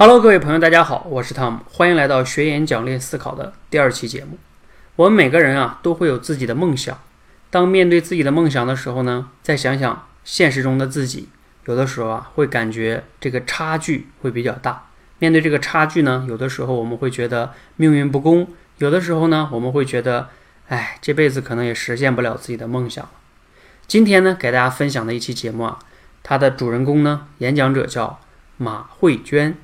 Hello，各位朋友，大家好，我是汤姆，欢迎来到学演讲练思考的第二期节目。我们每个人啊都会有自己的梦想，当面对自己的梦想的时候呢，再想想现实中的自己，有的时候啊会感觉这个差距会比较大。面对这个差距呢，有的时候我们会觉得命运不公，有的时候呢我们会觉得，哎，这辈子可能也实现不了自己的梦想了。今天呢，给大家分享的一期节目啊，它的主人公呢，演讲者叫马慧娟。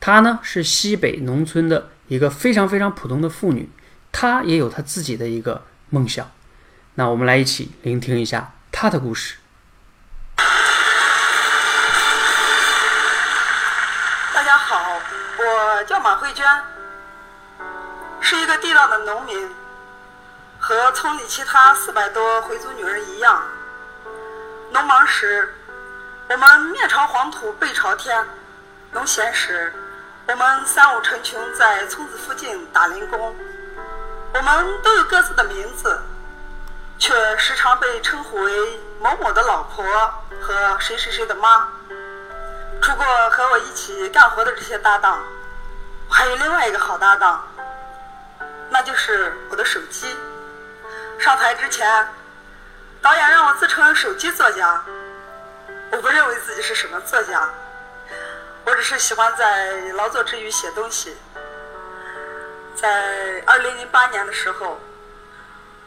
她呢是西北农村的一个非常非常普通的妇女，她也有她自己的一个梦想。那我们来一起聆听一下她的故事。大家好，我叫马慧娟，是一个地道的农民，和村里其他四百多回族女人一样，农忙时我们面朝黄土背朝天，农闲时。我们三五成群在村子附近打零工，我们都有各自的名字，却时常被称呼为某某的老婆和谁谁谁的妈。除过和我一起干活的这些搭档，我还有另外一个好搭档，那就是我的手机。上台之前，导演让我自称手机作家，我不认为自己是什么作家。我只是喜欢在劳作之余写东西。在二零零八年的时候，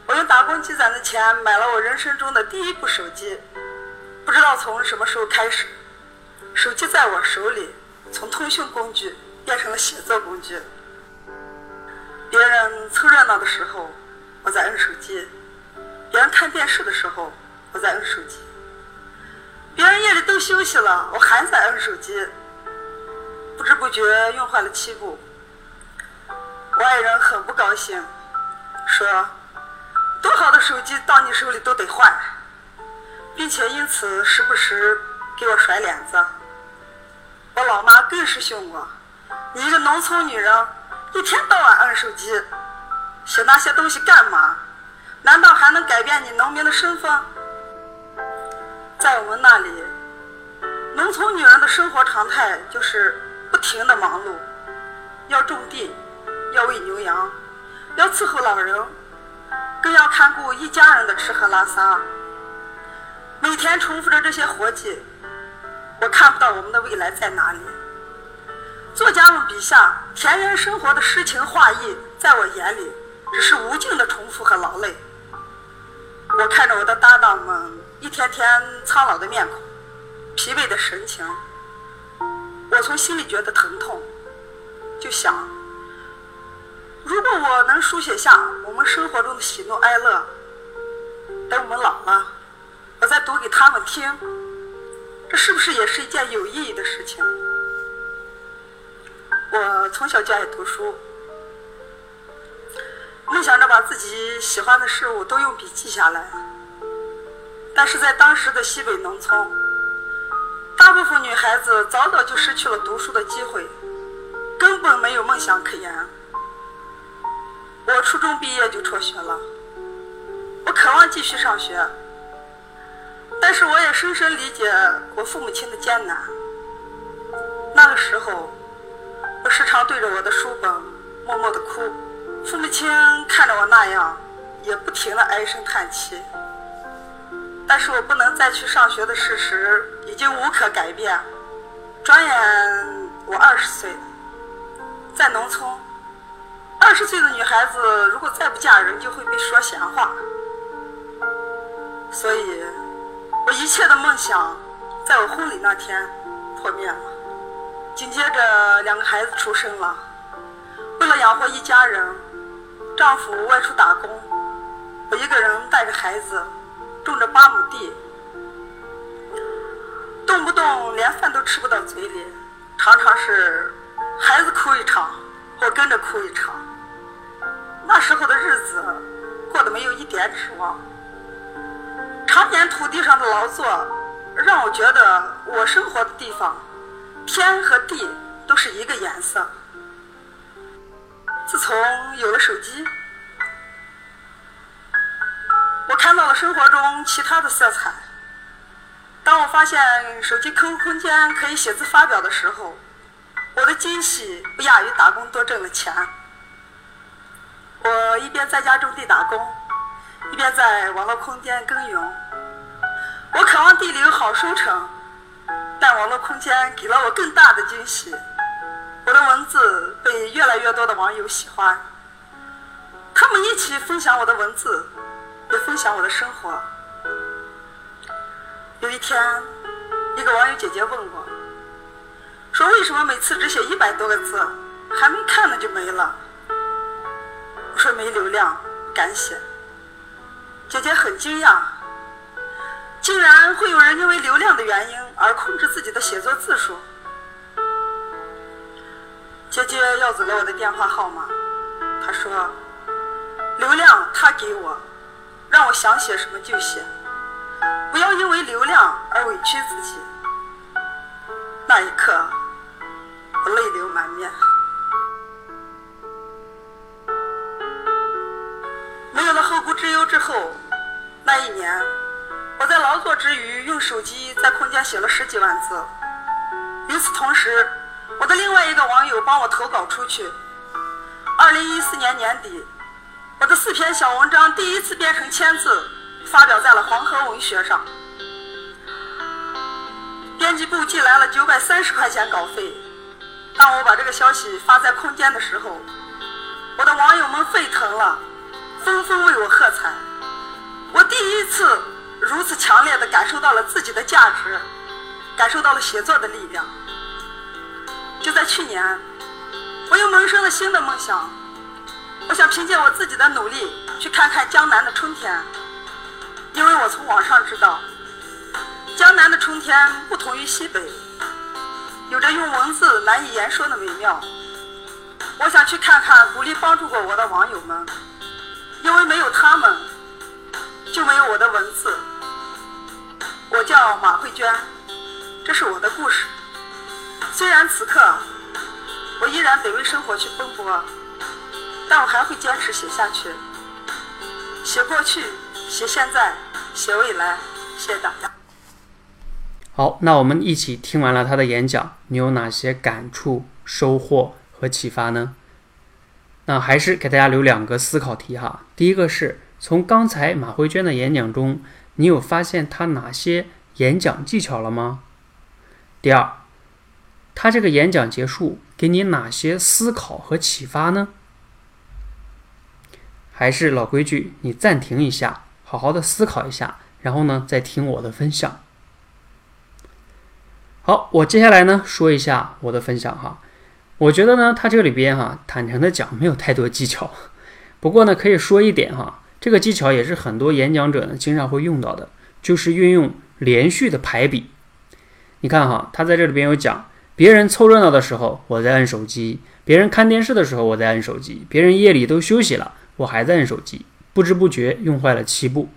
我用打工积攒的钱买了我人生中的第一部手机。不知道从什么时候开始，手机在我手里从通讯工具变成了写作工具。别人凑热闹的时候，我在摁手机；别人看电视的时候，我在摁手机；别人夜里都休息了，我还在摁手机。不知不觉用坏了七部，我爱人很不高兴，说：“多好的手机到你手里都得坏，并且因此时不时给我甩脸子。”我老妈更是凶我：“你一个农村女人，一天到晚按手机，写那些东西干嘛？难道还能改变你农民的身份？”在我们那里，农村女人的生活常态就是。不停的忙碌，要种地，要喂牛羊，要伺候老人，更要看顾一家人的吃喝拉撒。每天重复着这些活计，我看不到我们的未来在哪里。作家们笔下田园生活的诗情画意，在我眼里只是无尽的重复和劳累。我看着我的搭档们一天天苍老的面孔，疲惫的神情。从心里觉得疼痛，就想，如果我能书写下我们生活中的喜怒哀乐，等我们老了，我再读给他们听，这是不是也是一件有意义的事情？我从小就爱读书，梦想着把自己喜欢的事物都用笔记下来，但是在当时的西北农村。大部分女孩子早早就失去了读书的机会，根本没有梦想可言。我初中毕业就辍学了，我渴望继续上学，但是我也深深理解我父母亲的艰难。那个时候，我时常对着我的书本默默的哭，父母亲看着我那样，也不停的唉声叹气。但是我不能再去上学的事实已经无可改变。转眼我二十岁，在农村，二十岁的女孩子如果再不嫁人，就会被说闲话。所以，我一切的梦想，在我婚礼那天破灭了。紧接着，两个孩子出生了。为了养活一家人，丈夫外出打工，我一个人带着孩子。种着八亩地，动不动连饭都吃不到嘴里，常常是孩子哭一场，我跟着哭一场。那时候的日子过得没有一点指望，常年土地上的劳作，让我觉得我生活的地方，天和地都是一个颜色。自从有了手机。我看到了生活中其他的色彩。当我发现手机 QQ 空间可以写字发表的时候，我的惊喜不亚于打工多挣的钱。我一边在家种地打工，一边在网络空间耕耘。我渴望地里有好收成，但网络空间给了我更大的惊喜。我的文字被越来越多的网友喜欢，他们一起分享我的文字，也分享我的生活。有一天，一个网友姐姐问我，说为什么每次只写一百多个字，还没看呢就没了？我说没流量，不敢写。姐姐很惊讶，竟然会有人因为流量的原因而控制自己的写作字数。姐姐要走了我的电话号码，她说：“流量她给我，让我想写什么就写，不要因为流量而委屈自己。”那一刻，我泪流满面。没有了后顾之忧之后，那一年，我在劳作之余用手机在空间写了十几万字。与此同时，我的另外一个网友帮我投稿出去。二零一四年年底，我的四篇小文章第一次变成千字，发表在了黄河文学上。编辑部寄来了九百三十块钱稿费。当我把这个消息发在空间的时候，我的网友们沸腾了，纷纷为我喝彩。我第一次如此强烈地感受到了自己的价值，感受到了写作的力量。就在去年，我又萌生了新的梦想。我想凭借我自己的努力去看看江南的春天，因为我从网上知道，江南的春天不同于西北，有着用文字难以言说的美妙。我想去看看鼓励帮助过我的网友们，因为没有他们，就没有我的文字。我叫马慧娟，这是我的故事。虽然此刻我依然得为生活去奔波，但我还会坚持写下去，写过去，写现在，写未来。谢谢大家。好，那我们一起听完了他的演讲，你有哪些感触、收获和启发呢？那还是给大家留两个思考题哈。第一个是从刚才马慧娟的演讲中，你有发现她哪些演讲技巧了吗？第二。他这个演讲结束，给你哪些思考和启发呢？还是老规矩，你暂停一下，好好的思考一下，然后呢，再听我的分享。好，我接下来呢，说一下我的分享哈。我觉得呢，他这里边哈，坦诚的讲，没有太多技巧。不过呢，可以说一点哈，这个技巧也是很多演讲者呢经常会用到的，就是运用连续的排比。你看哈，他在这里边有讲。别人凑热闹的时候，我在按手机；别人看电视的时候，我在按手机；别人夜里都休息了，我还在按手机。不知不觉用坏了七步。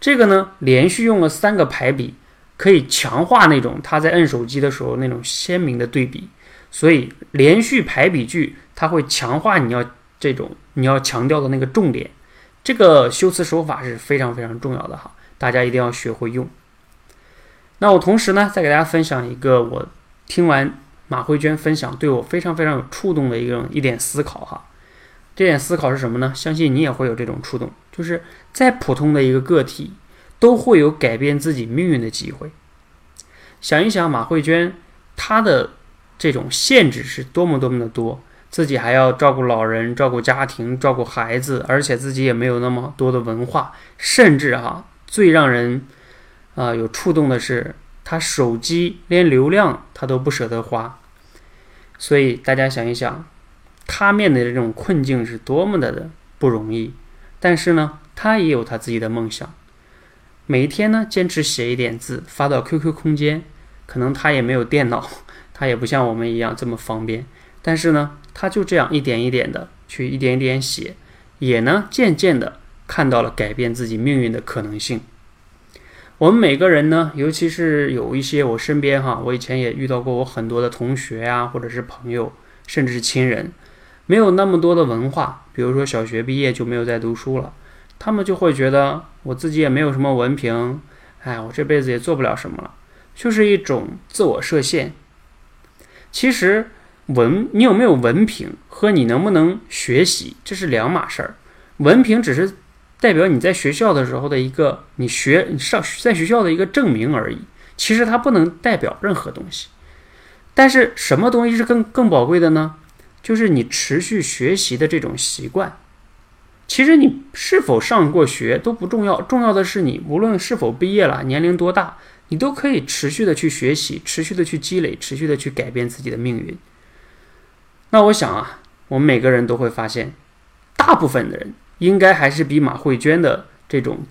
这个呢，连续用了三个排比，可以强化那种他在摁手机的时候那种鲜明的对比。所以连续排比句，它会强化你要这种你要强调的那个重点。这个修辞手法是非常非常重要的哈，大家一定要学会用。那我同时呢，再给大家分享一个我。听完马慧娟分享，对我非常非常有触动的一个一点思考哈。这点思考是什么呢？相信你也会有这种触动，就是再普通的一个个体，都会有改变自己命运的机会。想一想，马慧娟她的这种限制是多么多么的多，自己还要照顾老人、照顾家庭、照顾孩子，而且自己也没有那么多的文化，甚至哈，最让人啊有触动的是。她手机连流量她都不舍得花，所以大家想一想，他面对的这种困境是多么的不容易。但是呢，他也有他自己的梦想，每一天呢坚持写一点字发到 QQ 空间。可能他也没有电脑，他也不像我们一样这么方便。但是呢，他就这样一点一点的去一点一点写，也呢渐渐的看到了改变自己命运的可能性。我们每个人呢，尤其是有一些我身边哈，我以前也遇到过我很多的同学呀，或者是朋友，甚至是亲人，没有那么多的文化，比如说小学毕业就没有再读书了，他们就会觉得我自己也没有什么文凭，哎，我这辈子也做不了什么了，就是一种自我设限。其实文，你有没有文凭和你能不能学习，这是两码事儿。文凭只是代表你在学校的时候的一个你学你上在学校的一个证明而已，其实它不能代表任何东西。但是什么东西是更更宝贵的呢？就是你持续学习的这种习惯。其实你是否上过学都不重要，重要的是你无论是否毕业了，年龄多大，你都可以持续的去学习，持续的去积累，持续的去改变自己的命运。那我想啊，我们每个人都会发现，大部分的人应该还是比马慧娟的这种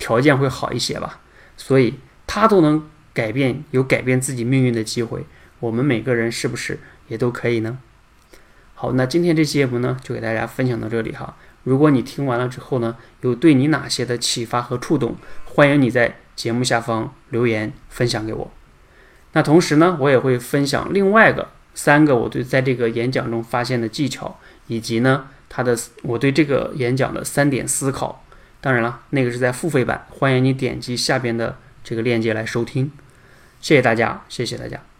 条件会好一些吧。所以她都能改变，有改变自己命运的机会，我们每个人是不是也都可以呢？好，那今天这期节目呢，就给大家分享到这里哈。如果你听完了之后呢，有对你哪些的启发和触动，欢迎你在节目下方留言分享给我。那同时呢，我也会分享另外个三个我对在这个演讲中发现的技巧，以及呢他的我对这个演讲的三点思考。当然了，那个是在付费版，欢迎你点击下边的这个链接来收听。谢谢大家，谢谢大家。